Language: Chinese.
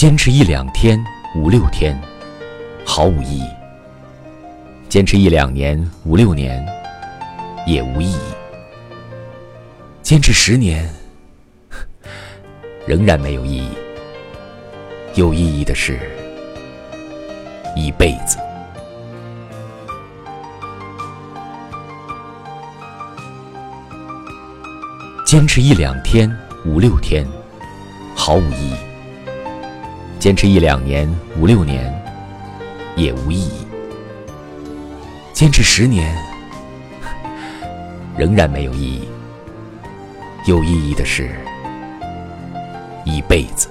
坚持一两天、五六天，毫无意义；坚持一两年、五六年，也无意义；坚持十年，仍然没有意义。有意义的是，一辈子。坚持一两天、五六天，毫无意义；坚持一两年、五六年，也无意义；坚持十年，仍然没有意义。有意义的是，一辈子。